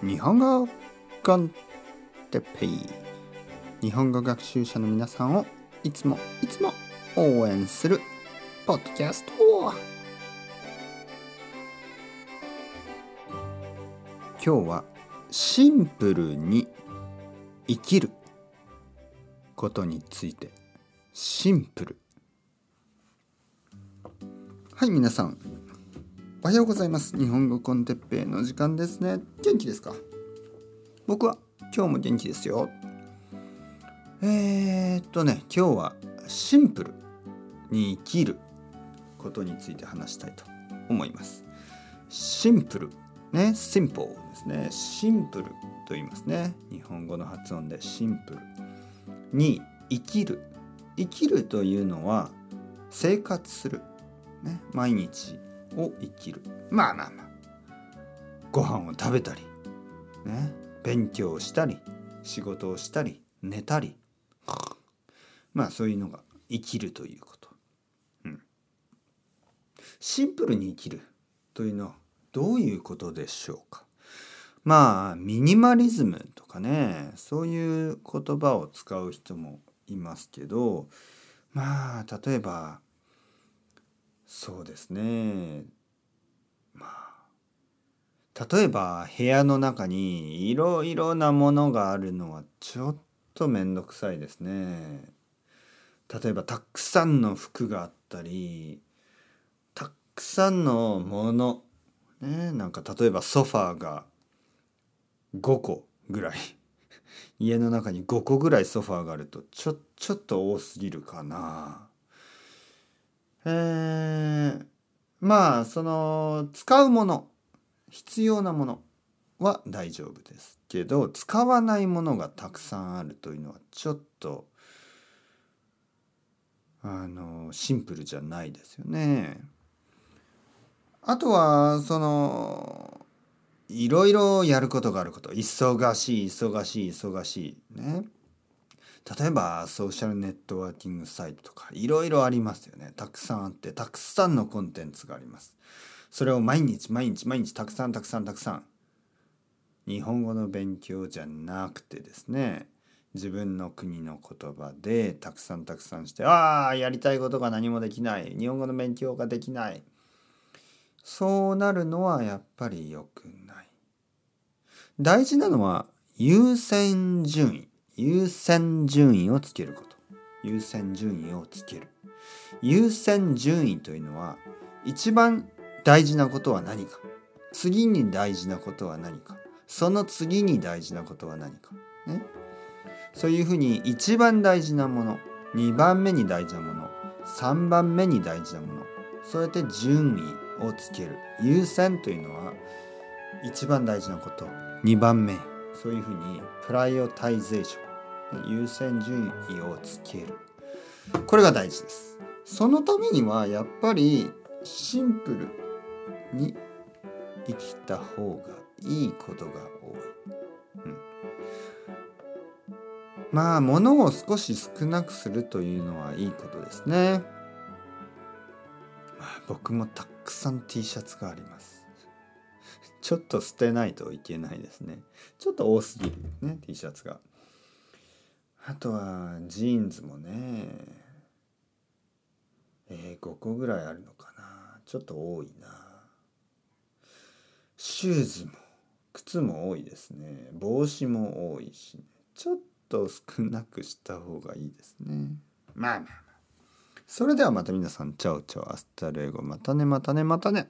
日本語コンテペイ日本語学習者の皆さんをいつもいつも応援するポッドキャスト。今日はシンプルに生きることについてシンプル。はい皆さん。おはようございます。日本語コンテッペイの時間ですね。元気ですか？僕は今日も元気ですよ。えー、っとね今日はシンプルに生きることについて話したいと思います。シンプルねシンプルですね。シンプルと言いますね。日本語の発音でシンプルに生きる。生きるというのは生活する、ね、毎日を生きる。まあまあまあ。ご飯を食べたりね勉強をしたり仕事をしたり寝たり。まあそういうのが生きるということ、うん、シンプルに生きるというのはどういうことでしょうか？まあミニマリズムとかねそういう言葉を使う人もいますけどまあ例えばそうですねまあ例えば部屋の中にいろいろなものがあるのはちょっと面倒くさいですね。例えばたくさんの服があったりたくさんのものねなんか例えばソファーが5個ぐらい家の中に5個ぐらいソファーがあるとちょちょっと多すぎるかな。え、まあその使うもの必要なものは大丈夫です。けど使わないものがたくさんあるというのはちょっとあのシンプルじゃないですよね。あとはそのいろいろやることがあること。忙しい忙しい忙しい。ね。例えばソーシャルネットワーキングサイトとかいろいろありますよね。たくさんあってたくさんのコンテンツがあります。それを毎日毎日毎日たくさんたくさんたくさん。日本語の勉強じゃなくてですね自分の国の言葉でたくさんたくさんしてああやりたいことが何もできない。日本語の勉強ができない。そうなるのはやっぱり良くない。大事なのは優先順位。優先順位をつけること。優先順位をつける。優先順位というのは一番大事なことは何か。次に大事なことは何か。その次に大事なことは何か。ね。そういうふうに一番大事なもの2番目に大事なもの3番目に大事なものそうやって順位をつける。優先というのは一番大事なこと。2番目。そういうふうに prioritization。優先順位をつける。これが大事です。そのためにはやっぱりシンプルに生きた方がいいことが多い、うん、まあ物を少し少なくするというのはいいことですね、まあ、僕もたくさん T シャツがあります。ちょっと捨てないといけないですね。ちょっと多すぎるね T シャツが。あとはジーンズもね。えー、5個ぐらいあるのかな。ちょっと多いな。シューズも靴も多いですね。帽子も多いし、ね、ちょっと少なくした方がいいですね。まあまあまあ。それではまた皆さん Ciao ciao。Hasta luego。またねまたねまたね。